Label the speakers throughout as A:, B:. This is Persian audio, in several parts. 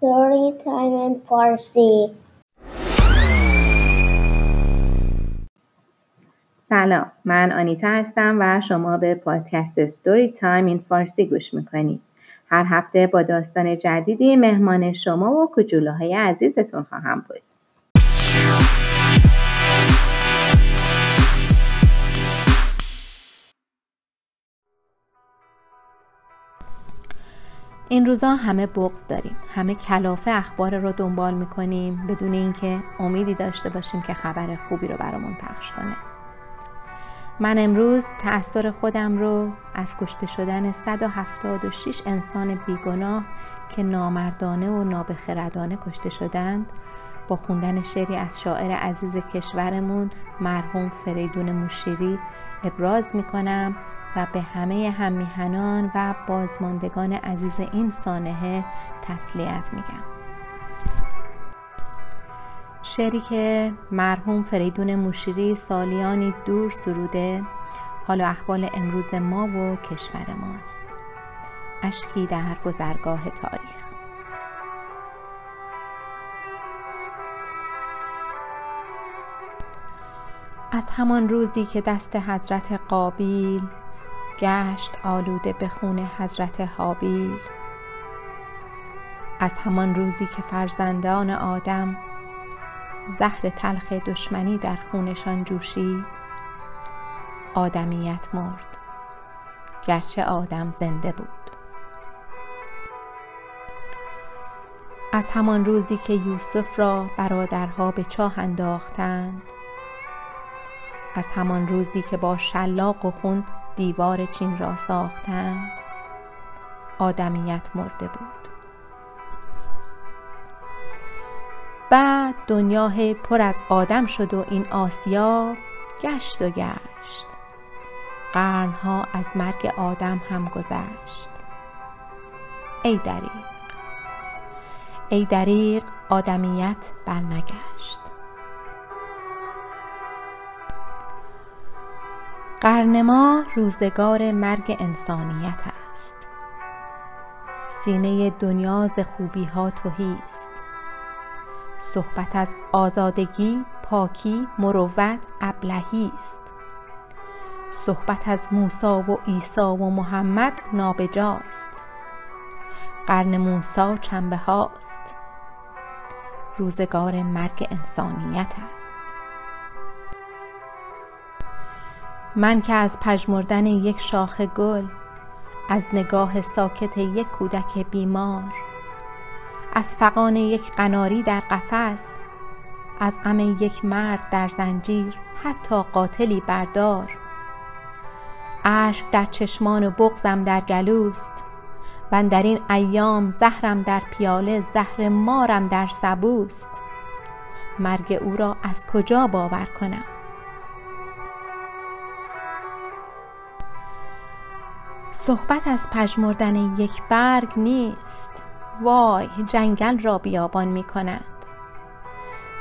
A: Story Time in Farsi.
B: سلام من آنیتا هستم و شما به پادکست ستوری تایم این فارسی گوش می‌کنید. هر هفته با داستان جدیدی مهمان شما و کجوله عزیزتون خواهم بود. این روزا همه بغض داریم. همه کلافه اخبار رو دنبال می‌کنیم بدون اینکه امیدی داشته باشیم که خبر خوبی رو برامون پخش کنه. من امروز تأثیر خودم رو از کشته شدن 176 انسان بیگناه که نامردانه و نابخردانه کشته شدند با خوندن شعری از شاعر عزیز کشورمون مرحوم فریدون موشیری ابراز می کنم و به همه همیهنان و بازماندگان عزیز این سانحه تسلیت میگم. شعری که مرحوم فریدون موشیری سالیانی دور سروده حال و احوال امروز ما و کشور ماست. اشکی در گذرگاه تاریخ. از همان روزی که دست حضرت قابیل گشت آلوده به خون حضرت حابیل. از همان روزی که فرزندان آدم زهر تلخ دشمنی در خونشان جوشید آدمیت مرد گرچه آدم زنده بود. از همان روزی که یوسف را برادرها به چاه انداختند از همان روزی که با شلاق و خون دیوار چین را ساختند. آدمیت مرده بود. بعد دنیا پر از آدم شد و این آسیا گشت و گشت. قرنها از مرگ آدم هم گذشت. ای دریق ای دریق آدمیت برنگشت. قرن ما روزگار مرگ انسانیت است. سینه دنیا ز خوبی ها تهی است. صحبت از آزادگی پاکی مروت ابلهی است. صحبت از موسی و عیسی و محمد نابجاست قرن موسی چنبه هاست. روزگار مرگ انسانیت است. من که از پژمردن یک شاخ گل از نگاه ساکت یک کودک بیمار از فقان یک قناری در قفس از غم یک مرد در زنجیر حتی قاتلی بردار. اشک در چشمان و بغزم در گلوست و در این ایام زهرم در پیاله زهر مارم در سبوست. مرگ او را از کجا باور کنم؟ صحبت از پژمردن یک برگ نیست. وای جنگل را بیابان می کند.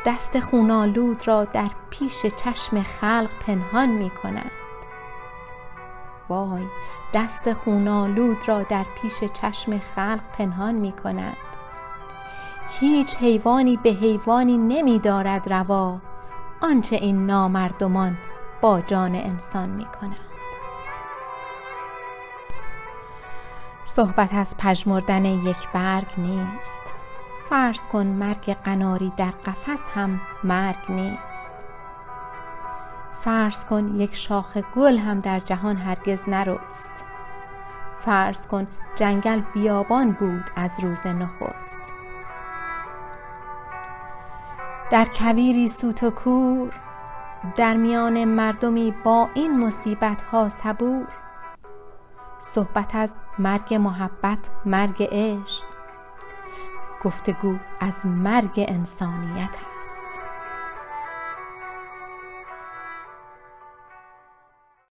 B: دست خونالود را در پیش چشم خلق پنهان می کند. وای دست خونالود را در پیش چشم خلق پنهان می کند. هیچ حیوانی به حیوانی نمی دارد روا. آنچه این نامردمان با جان انسان می کند. صحبت از پژمردن یک برگ نیست. فرض کن مرگ قناری در قفس هم مرگ نیست. فرض کن یک شاخ گل هم در جهان هرگز نرست. فرض کن جنگل بیابان بود از روز نخست. در کویری سوت و کور در میان مردمی با این مصیبت ها صبور. صحبت از مرگ محبت مرگ عشق. گفتگو از مرگ انسانیت است.